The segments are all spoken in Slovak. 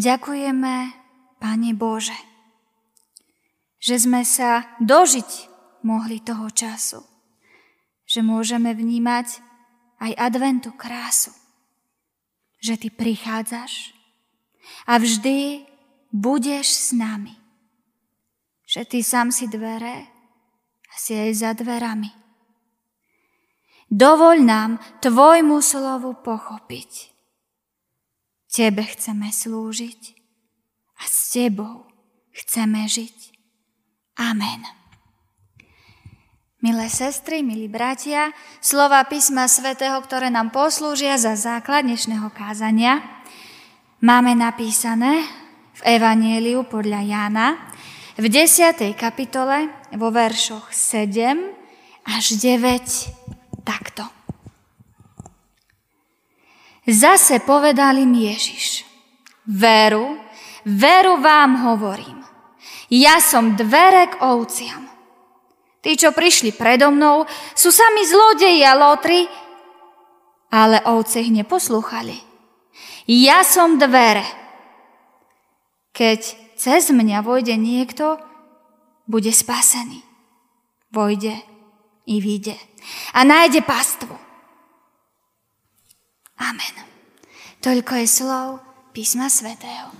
Ďakujeme, Pane Bože, že sme sa dožiť mohli toho času, že môžeme vnímať aj adventu krásu, že Ty prichádzaš a vždy budeš s nami, že Ty sám si dvere a si aj za dverami. Dovoľ nám Tvojmu slovu pochopiť. Tebe chceme slúžiť a s Tebou chceme žiť. Amen. Milé sestry, milí bratia, slova písma svätého, ktoré nám poslúžia za základ dnešného kázania, máme napísané v Evanieliu podľa Jána v 10. kapitole vo veršoch 7 až 9 takto. Zase povedal im Ježiš, veru, veru vám hovorím, ja som dvere k ovciam. Tí, čo prišli predo mnou, sú sami zlodeji a lotri, ale ovce ich neposlúchali. Ja som dvere. Keď cez mňa vojde niekto, bude spasený. Vojde i vyjde a nájde pastvu. Amen. Toľko je slov písma svätého.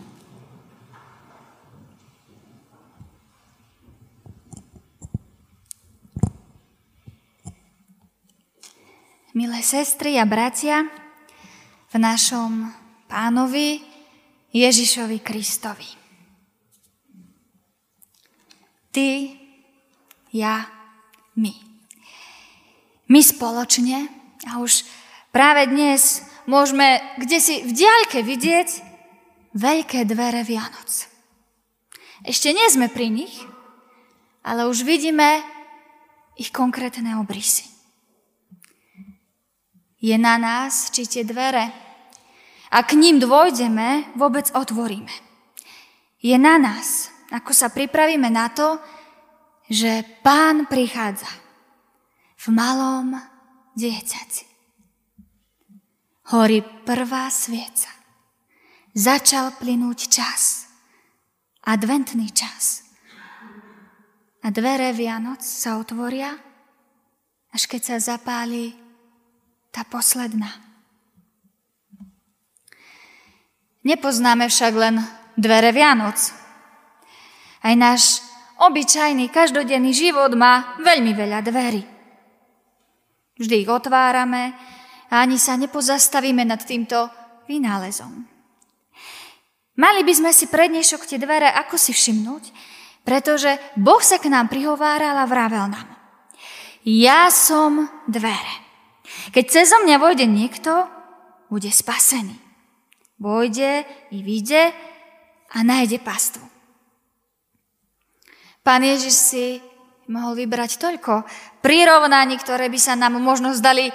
Milé sestry a bratia, v našom pánovi Ježišovi Kristovi. Ty, ja, my. My spoločne a už práve dnes môžeme kde si v diaľke vidieť veľké dvere Vianoc. Ešte nie sme pri nich, ale už vidíme ich konkrétne obrysy. Je na nás, či tie dvere, a k ním dôjdeme, vôbec otvoríme. Je na nás, ako sa pripravíme na to, že pán prichádza v malom dieťati. Horí prvá svieca. Začal plynúť čas. Adventný čas. A dvere Vianoc sa otvoria, až keď sa zapáli tá posledná. Nepoznáme však len dvere Vianoc. Aj náš obyčajný každodenný život má veľmi veľa dverí. Vždy ich otvárame a ani sa nepozastavíme nad týmto vynálezom. Mali by sme si prednešok tie dvere ako si všimnúť, pretože Boh sa k nám prihováral a vravel nám. Ja som dvere. Keď cez mňa vojde niekto, bude spasený. Vojde i vyjde a nájde pastvu. Pán Ježiš si mohol vybrať toľko prirovnaní, ktoré by sa nám možno zdali,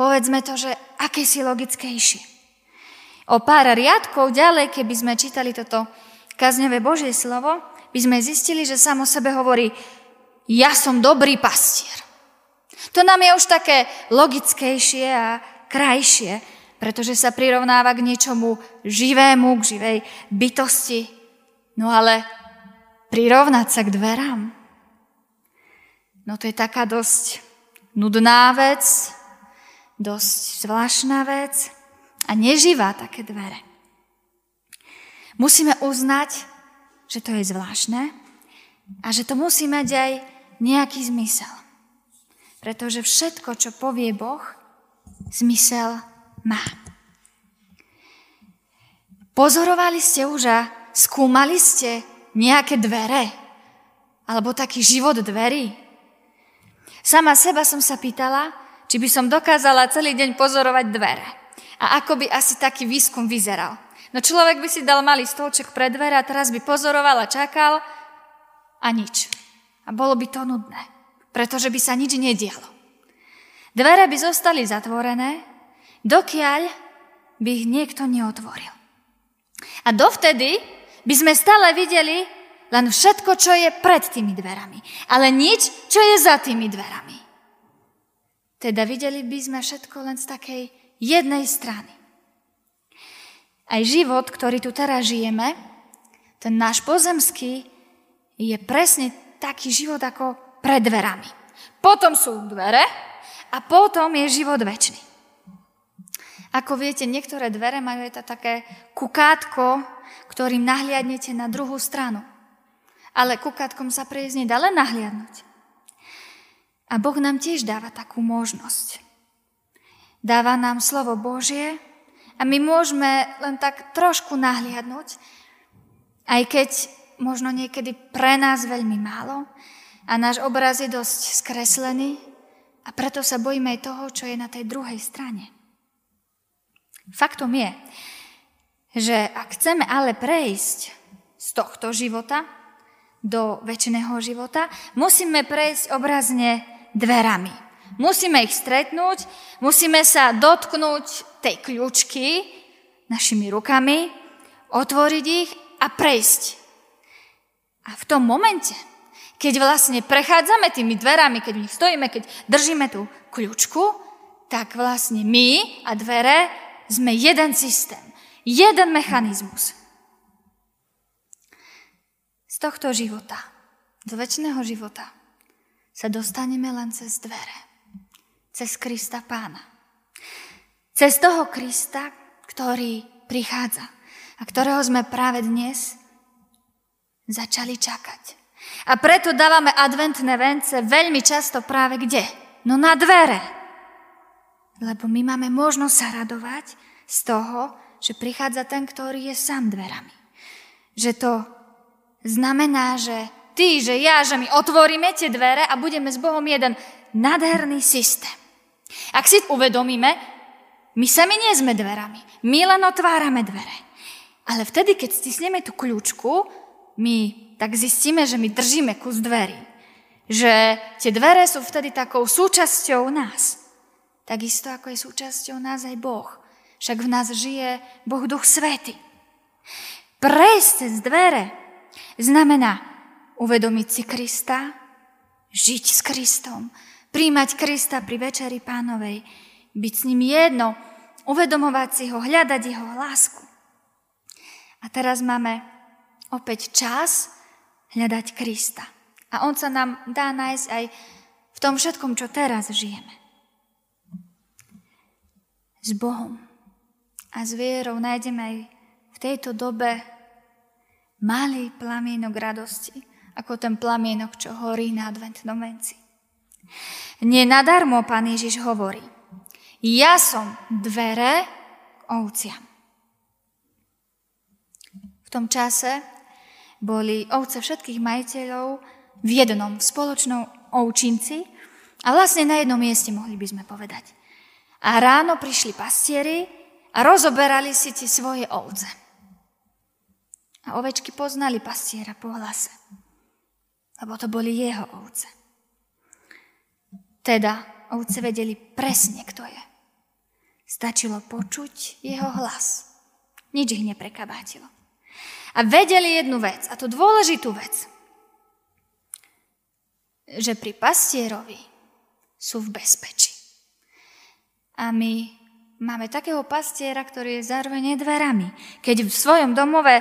povedzme to, že aké si logickejšie. O pár riadkov ďalej, keby sme čítali toto kazňové Božie slovo, by sme zistili, že samo sebe hovorí, ja som dobrý pastier. To nám je už také logickejšie a krajšie, pretože sa prirovnáva k niečomu živému, k živej bytosti. No ale prirovnať sa k dverám, No to je taká dosť nudná vec, dosť zvláštna vec a neživá také dvere. Musíme uznať, že to je zvláštne a že to musí mať aj nejaký zmysel. Pretože všetko, čo povie Boh, zmysel má. Pozorovali ste už a skúmali ste nejaké dvere? Alebo taký život dverí? Sama seba som sa pýtala, či by som dokázala celý deň pozorovať dvere. A ako by asi taký výskum vyzeral. No človek by si dal malý stolček pre dvere a teraz by pozoroval a čakal a nič. A bolo by to nudné, pretože by sa nič nedialo. Dvere by zostali zatvorené, dokiaľ by ich niekto neotvoril. A dovtedy by sme stále videli len všetko, čo je pred tými dverami, ale nič, čo je za tými dverami. Teda videli by sme všetko len z takej jednej strany. aj život, ktorý tu teraz žijeme, ten náš pozemský, je presne taký život ako pred dverami. Potom sú dvere a potom je život väčší. Ako viete, niektoré dvere majú aj také kukátko, ktorým nahliadnete na druhú stranu. Ale kukátkom sa prejsť nedá len nahliadnúť. A Boh nám tiež dáva takú možnosť. Dáva nám slovo Božie a my môžeme len tak trošku nahliadnúť, aj keď možno niekedy pre nás veľmi málo a náš obraz je dosť skreslený a preto sa bojíme aj toho, čo je na tej druhej strane. Faktom je, že ak chceme ale prejsť z tohto života do väčšného života, musíme prejsť obrazne dverami. Musíme ich stretnúť, musíme sa dotknúť tej kľúčky našimi rukami, otvoriť ich a prejsť. A v tom momente, keď vlastne prechádzame tými dverami, keď v nich stojíme, keď držíme tú kľúčku, tak vlastne my a dvere sme jeden systém, jeden mechanizmus. Z tohto života, z väčšného života, sa dostaneme len cez dvere. Cez Krista Pána. Cez toho Krista, ktorý prichádza a ktorého sme práve dnes začali čakať. A preto dávame adventné vence veľmi často práve kde? No na dvere. Lebo my máme možnosť sa radovať z toho, že prichádza ten, ktorý je sám dverami. Že to znamená, že ty, že ja, že my otvoríme tie dvere a budeme s Bohom jeden nádherný systém. Ak si uvedomíme, my sami nie sme dverami. My len otvárame dvere. Ale vtedy, keď stisneme tú kľúčku, my tak zistíme, že my držíme kus dverí. Že tie dvere sú vtedy takou súčasťou nás. Takisto ako je súčasťou nás aj Boh. Však v nás žije Boh Duch Svety. Prejsť cez dvere znamená uvedomiť si Krista, žiť s Kristom, príjmať Krista pri večeri pánovej, byť s ním jedno, uvedomovať si ho, hľadať jeho lásku. A teraz máme opäť čas hľadať Krista. A on sa nám dá nájsť aj v tom všetkom, čo teraz žijeme. S Bohom a s vierou nájdeme aj v tejto dobe malý plamienok radosti, ako ten plamienok, čo horí na adventnom venci. Nenadarmo pán Ježiš hovorí, ja som dvere k ovciam. V tom čase boli ovce všetkých majiteľov v jednom v spoločnom ovčinci a vlastne na jednom mieste mohli by sme povedať. A ráno prišli pastieri a rozoberali si tie svoje ovce. A ovečky poznali pastiera po hlase lebo to boli jeho ovce. Teda ovce vedeli presne, kto je. Stačilo počuť jeho hlas. Nič ich neprekabátilo. A vedeli jednu vec, a to dôležitú vec, že pri pastierovi sú v bezpečí. A my máme takého pastiera, ktorý je zároveň dverami. Keď v svojom domove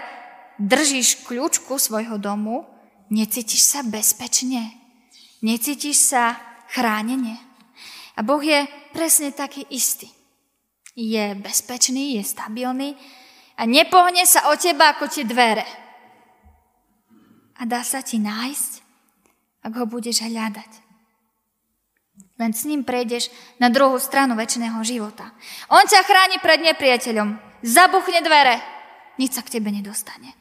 držíš kľúčku svojho domu, Necítiš sa bezpečne? Necítiš sa chránenie? A Boh je presne taký istý. Je bezpečný, je stabilný a nepohne sa o teba ako tie dvere. A dá sa ti nájsť, ak ho budeš hľadať. Len s ním prejdeš na druhú stranu väčšného života. On ťa chráni pred nepriateľom. Zabuchne dvere. Nič sa k tebe nedostane.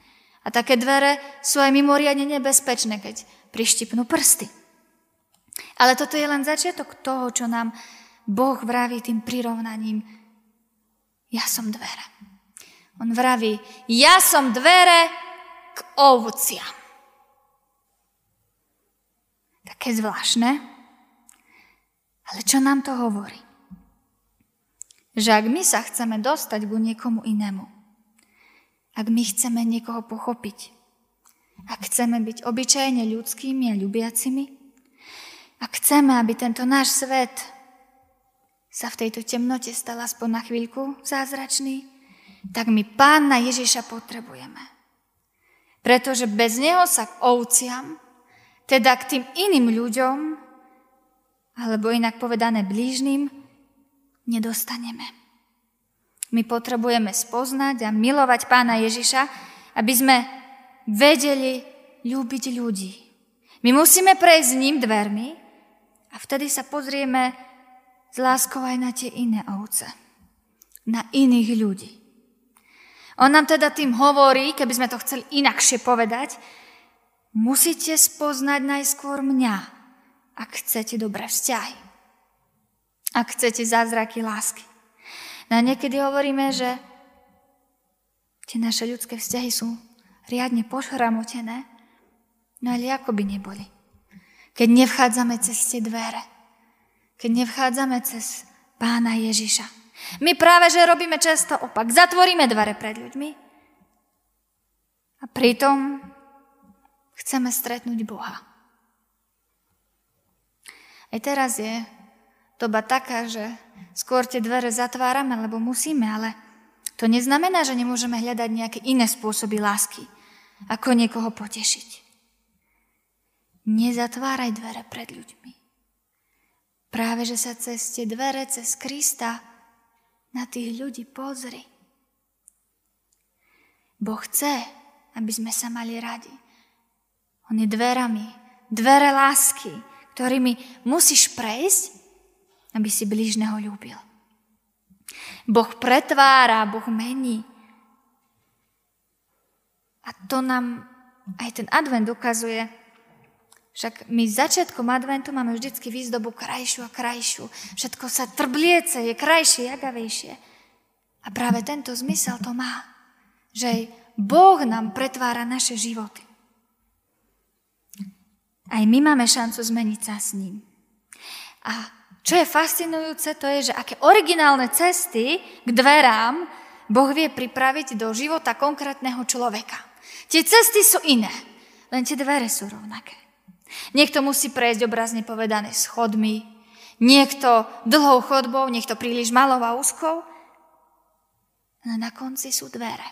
A také dvere sú aj mimoriadne nebezpečné, keď prištipnú prsty. Ale toto je len začiatok toho, čo nám Boh vraví tým prirovnaním. Ja som dvere. On vraví, ja som dvere k ovciam. Také zvláštne. Ale čo nám to hovorí? Že ak my sa chceme dostať ku niekomu inému, ak my chceme niekoho pochopiť, ak chceme byť obyčajne ľudskými a ľubiacimi, ak chceme, aby tento náš svet sa v tejto temnote stal aspoň na chvíľku zázračný, tak my pána Ježiša potrebujeme. Pretože bez neho sa k ovciam, teda k tým iným ľuďom, alebo inak povedané blížnym, nedostaneme. My potrebujeme spoznať a milovať pána Ježiša, aby sme vedeli ľúbiť ľudí. My musíme prejsť s ním dvermi a vtedy sa pozrieme s láskou aj na tie iné ovce, na iných ľudí. On nám teda tým hovorí, keby sme to chceli inakšie povedať, musíte spoznať najskôr mňa, ak chcete dobré vzťahy. Ak chcete zázraky lásky. No a niekedy hovoríme, že tie naše ľudské vzťahy sú riadne pošramotené, no ale ako by neboli. Keď nevchádzame cez tie dvere, keď nevchádzame cez pána Ježiša. My práve, že robíme často opak. Zatvoríme dvere pred ľuďmi a pritom chceme stretnúť Boha. Aj teraz je doba taká, že skôr tie dvere zatvárame, lebo musíme, ale to neznamená, že nemôžeme hľadať nejaké iné spôsoby lásky, ako niekoho potešiť. Nezatváraj dvere pred ľuďmi. Práve, že sa cez tie dvere, cez Krista na tých ľudí pozri. Boh chce, aby sme sa mali radi. On je dverami, dvere lásky, ktorými musíš prejsť, aby si blížneho ľúbil. Boh pretvára, Boh mení. A to nám aj ten advent ukazuje, však my začiatkom adventu máme vždycky výzdobu krajšiu a krajšiu. Všetko sa trbliece, je krajšie, jagavejšie. A práve tento zmysel to má, že Boh nám pretvára naše životy. Aj my máme šancu zmeniť sa s ním. A čo je fascinujúce, to je, že aké originálne cesty k dverám Boh vie pripraviť do života konkrétneho človeka. Tie cesty sú iné, len tie dvere sú rovnaké. Niekto musí prejsť obrazne povedané schodmi, niekto dlhou chodbou, niekto príliš malou a úzkou. No na konci sú dvere.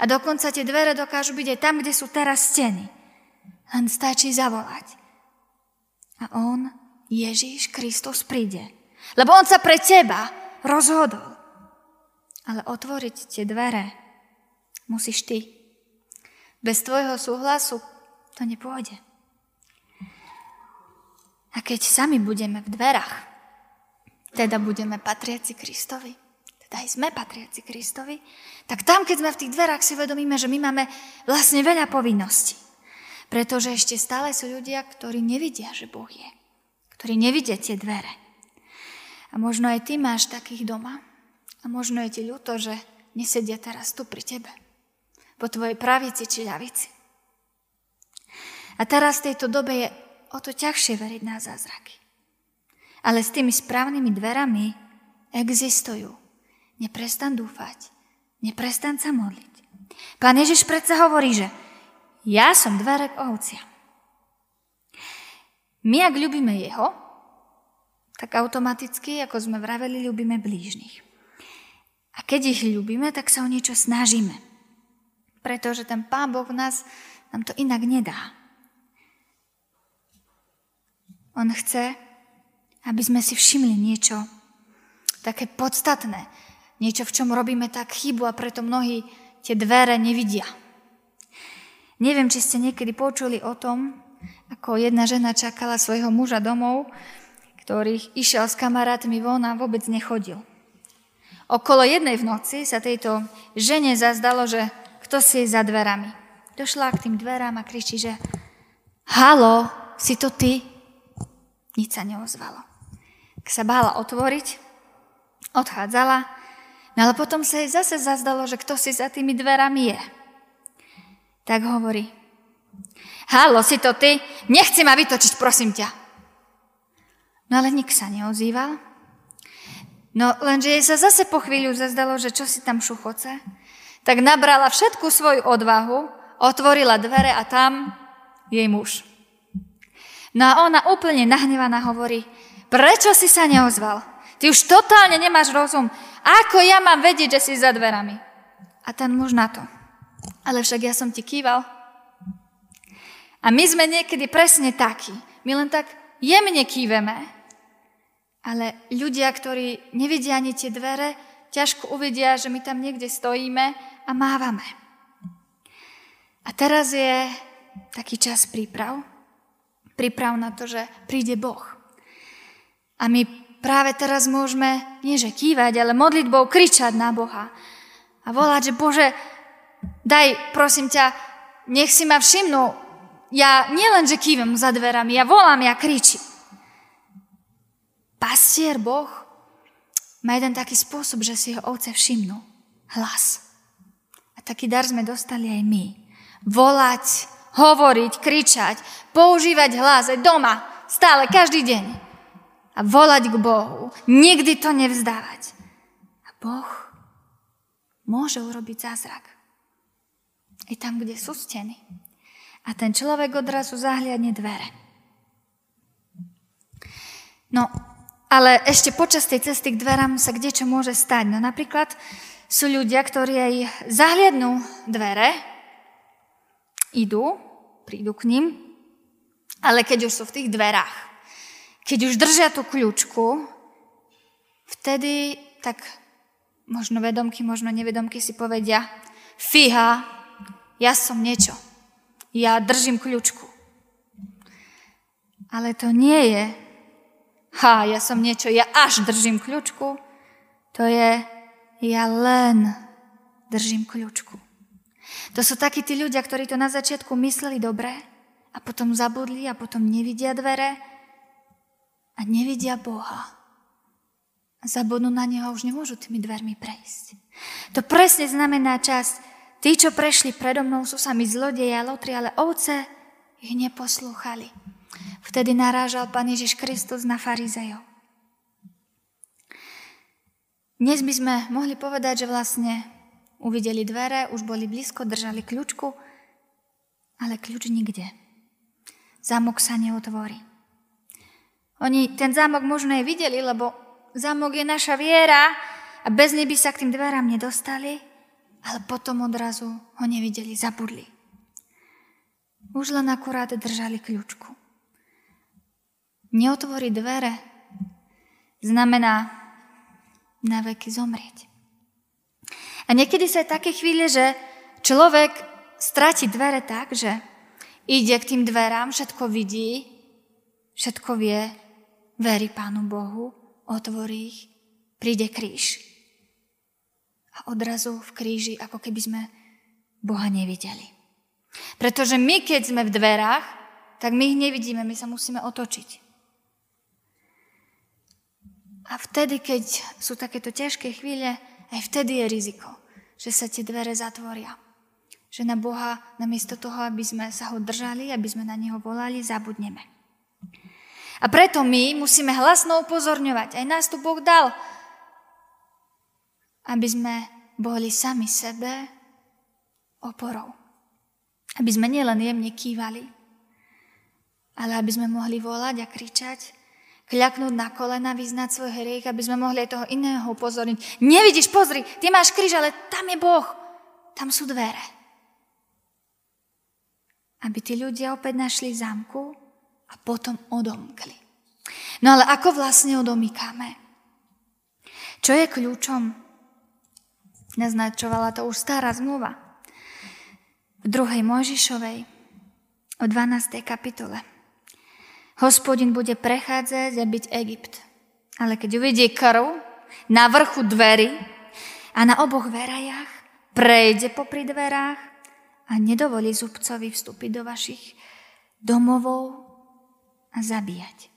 A dokonca tie dvere dokážu byť aj tam, kde sú teraz steny. Len stačí zavolať. A on, Ježíš Kristus, príde. Lebo on sa pre teba rozhodol. Ale otvoriť tie dvere musíš ty. Bez tvojho súhlasu to nepôjde. A keď sami budeme v dverách, teda budeme patriaci Kristovi, teda aj sme patriaci Kristovi, tak tam, keď sme v tých dverách, si uvedomíme, že my máme vlastne veľa povinností. Pretože ešte stále sú ľudia, ktorí nevidia, že Boh je. Ktorí nevidia dvere. A možno aj ty máš takých doma. A možno je ti ľúto, že nesedia teraz tu pri tebe. Po tvojej pravici či ľavici. A teraz v tejto dobe je o to ťažšie veriť na zázraky. Ale s tými správnymi dverami existujú. Neprestan dúfať. Neprestan sa modliť. Pán Ježiš predsa hovorí, že ja som dvere k ovciam. My, ak ľubíme Jeho, tak automaticky, ako sme vraveli, ľubíme blížnych. A keď ich ľubíme, tak sa o niečo snažíme. Pretože ten Pán Boh nás nám to inak nedá. On chce, aby sme si všimli niečo také podstatné, niečo, v čom robíme tak chybu a preto mnohí tie dvere nevidia. Neviem, či ste niekedy počuli o tom, ako jedna žena čakala svojho muža domov, ktorých išiel s kamarátmi von a vôbec nechodil. Okolo jednej v noci sa tejto žene zazdalo, že kto si je za dverami. Došla k tým dverám a kričí, že halo, si to ty? Nič sa neozvalo. Keď sa bála otvoriť, odchádzala, no ale potom sa jej zase zazdalo, že kto si za tými dverami je. Tak hovorí, halo, si to ty? Nechci ma vytočiť, prosím ťa. No ale nik sa neozýval. No lenže jej sa zase po chvíľu zazdalo, že čo si tam šuchoce, tak nabrala všetku svoju odvahu, otvorila dvere a tam jej muž. No a ona úplne nahnevaná hovorí, prečo si sa neozval? Ty už totálne nemáš rozum. Ako ja mám vedieť, že si za dverami? A ten muž na to. Ale však ja som ti kýval. A my sme niekedy presne takí. My len tak jemne kýveme. Ale ľudia, ktorí nevidia ani tie dvere, ťažko uvidia, že my tam niekde stojíme a mávame. A teraz je taký čas príprav. Príprav na to, že príde Boh. A my práve teraz môžeme, nie že kývať, ale modlitbou kričať na Boha. A volať, že Bože, daj, prosím ťa, nech si ma všimnú. Ja nielen, že kývam za dverami, ja volám, ja kričím. Pastier Boh má jeden taký spôsob, že si ho ovce všimnú. Hlas. A taký dar sme dostali aj my. Volať, hovoriť, kričať, používať hlas aj doma, stále, každý deň. A volať k Bohu. Nikdy to nevzdávať. A Boh môže urobiť zázrak. I tam, kde sú steny. A ten človek odrazu zahliadne dvere. No, ale ešte počas tej cesty k dverám sa kde čo môže stať. No napríklad sú ľudia, ktorí aj zahliadnú dvere, idú, prídu k ním, ale keď už sú v tých dverách, keď už držia tú kľúčku, vtedy tak možno vedomky, možno nevedomky si povedia, fíha, ja som niečo, ja držím kľúčku. Ale to nie je ha, ja som niečo, ja až držím kľúčku, to je, ja len držím kľúčku. To sú takí tí ľudia, ktorí to na začiatku mysleli dobre a potom zabudli a potom nevidia dvere a nevidia Boha. A zabudnú na Neho už nemôžu tými dvermi prejsť. To presne znamená čas. Tí, čo prešli predo mnou, sú sami zlodeji a lotri, ale ovce ich neposlúchali. Vtedy narážal Pán Ježiš Kristus na farizejov. Dnes by sme mohli povedať, že vlastne uvideli dvere, už boli blízko, držali kľúčku, ale kľúč nikde. Zámok sa neotvorí. Oni ten zámok možno aj videli, lebo zámok je naša viera a bez nej by sa k tým dverám nedostali, ale potom odrazu ho nevideli, zabudli. Už len akurát držali kľúčku neotvorí dvere, znamená na veky zomrieť. A niekedy sa je také chvíle, že človek stráti dvere tak, že ide k tým dverám, všetko vidí, všetko vie, verí Pánu Bohu, otvorí ich, príde kríž. A odrazu v kríži, ako keby sme Boha nevideli. Pretože my, keď sme v dverách, tak my ich nevidíme, my sa musíme otočiť. A vtedy, keď sú takéto ťažké chvíle, aj vtedy je riziko, že sa tie dvere zatvoria. Že na Boha, namiesto toho, aby sme sa ho držali, aby sme na Neho volali, zabudneme. A preto my musíme hlasno upozorňovať. Aj nás tu Boh dal, aby sme boli sami sebe oporou. Aby sme nielen jemne kývali, ale aby sme mohli volať a kričať kľaknúť na kolena, vyznať svoj hriech, aby sme mohli aj toho iného upozorniť. Nevidíš, pozri, ty máš kríž, ale tam je Boh. Tam sú dvere. Aby tí ľudia opäť našli zámku a potom odomkli. No ale ako vlastne odomýkame? Čo je kľúčom? Naznačovala to už stará zmluva. V druhej Mojžišovej, o 12. kapitole. Hospodin bude prechádzať a byť Egypt. Ale keď uvidí krv na vrchu dverí a na oboch verajach, prejde popri dverách a nedovolí zubcovi vstúpiť do vašich domovov a zabíjať.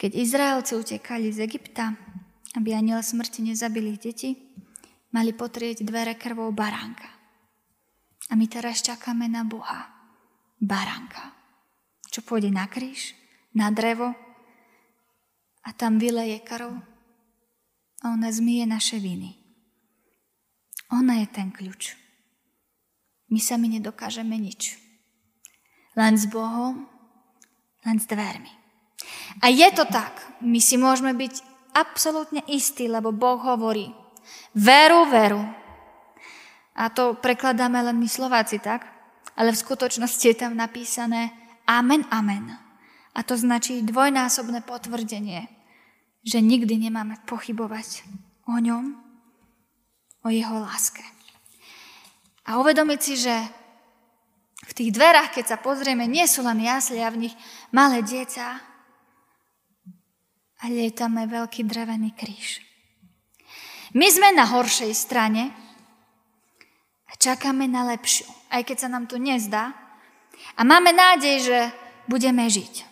Keď Izraelci utekali z Egypta, aby aniel smrti nezabili deti, mali potrieť dvere krvou baránka. A my teraz čakáme na Boha. Baránka čo pôjde na kríž, na drevo a tam vyleje krv a ona zmije naše viny. Ona je ten kľúč. My sami nedokážeme nič. Len s Bohom, len s dvermi. A je to tak. My si môžeme byť absolútne istí, lebo Boh hovorí, Veru, veru. A to prekladáme len my Slováci, tak? Ale v skutočnosti je tam napísané Amen, amen. A to značí dvojnásobné potvrdenie, že nikdy nemáme pochybovať o ňom, o jeho láske. A uvedomiť si, že v tých dverách, keď sa pozrieme, nie sú len jasli a v nich malé dieťa, ale je tam aj veľký drevený kríž. My sme na horšej strane a čakáme na lepšiu, aj keď sa nám to nezdá. A máme nádej, že budeme žiť.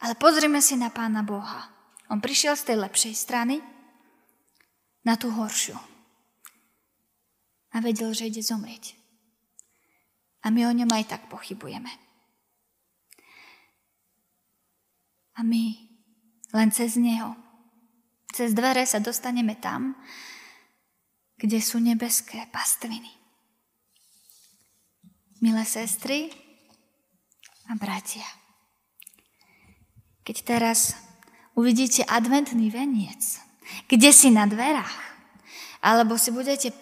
Ale pozrime si na Pána Boha. On prišiel z tej lepšej strany na tú horšiu. A vedel, že ide zomrieť. A my o ňom aj tak pochybujeme. A my len cez Neho, cez dvere sa dostaneme tam, kde sú nebeské pastviny. Milé sestry a bratia, keď teraz uvidíte adventný veniec, kde si na dverách, alebo si budete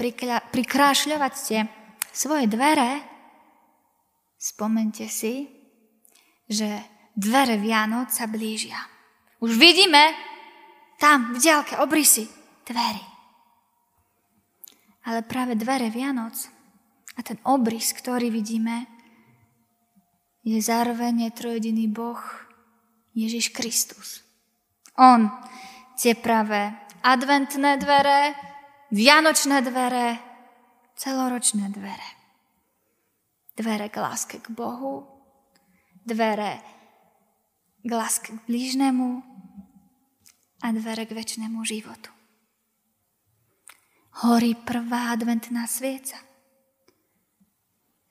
prikrášľovať tie svoje dvere, Spomente si, že dvere Vianoc sa blížia. Už vidíme tam v diálke obrysy dverí. Ale práve dvere Vianoc a ten obrys, ktorý vidíme, je zároveň trojediný Boh Ježiš Kristus. On tie práve adventné dvere, vianočné dvere, celoročné dvere. Dvere k láske k Bohu, dvere k láske k blížnemu a dvere k väčšnému životu. Horí prvá adventná svieca.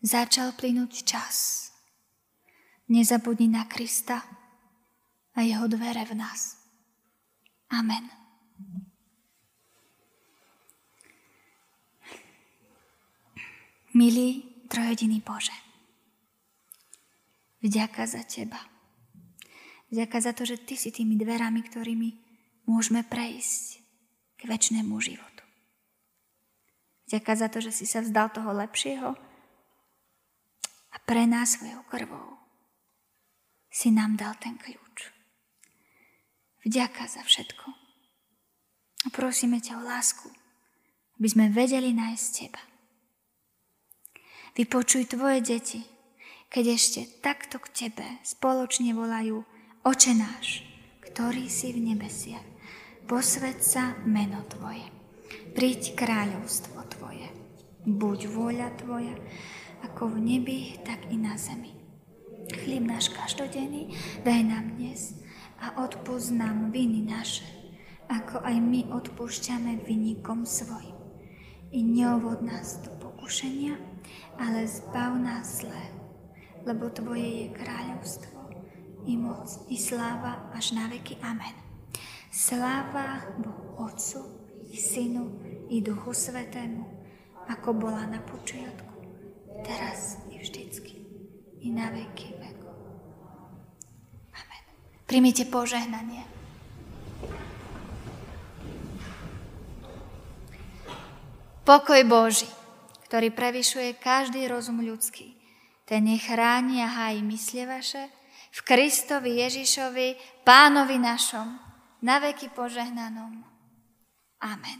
Začal plynúť čas. Nezabudni na Krista a jeho dvere v nás. Amen. Milí trojediný Bože. Vďaka za Teba. Vďaka za to, že Ty si tými dverami, ktorými môžeme prejsť k väčšnému životu. Vďaka za to, že si sa vzdal toho lepšieho a pre nás svojou krvou si nám dal ten kľúč. Vďaka za všetko. A prosíme ťa o lásku, aby sme vedeli nájsť Teba. Vypočuj tvoje deti, keď ešte takto k tebe spoločne volajú Oče náš, ktorý si v nebesiach. Posved sa meno Tvoje. Príď kráľovstvo Tvoje. Buď vôľa Tvoja, ako v nebi, tak i na zemi. Chlieb náš každodenný daj nám dnes a odpúsť nám viny naše, ako aj my odpúšťame vynikom svojim. I neovod nás do pokušenia, ale zbav nás zlé, lebo Tvoje je kráľovstvo, i moc, i sláva až na veky. Amen. Sláva Bohu Otcu, i Synu, i Duchu Svetému, ako bola na počiatku, teraz i vždycky, i na veky veku. Amen. Primite požehnanie. Pokoj Boží ktorý prevyšuje každý rozum ľudský. Ten nech chráni a hájí mysle vaše v Kristovi Ježišovi, Pánovi našom, na veky požehnanom. Amen.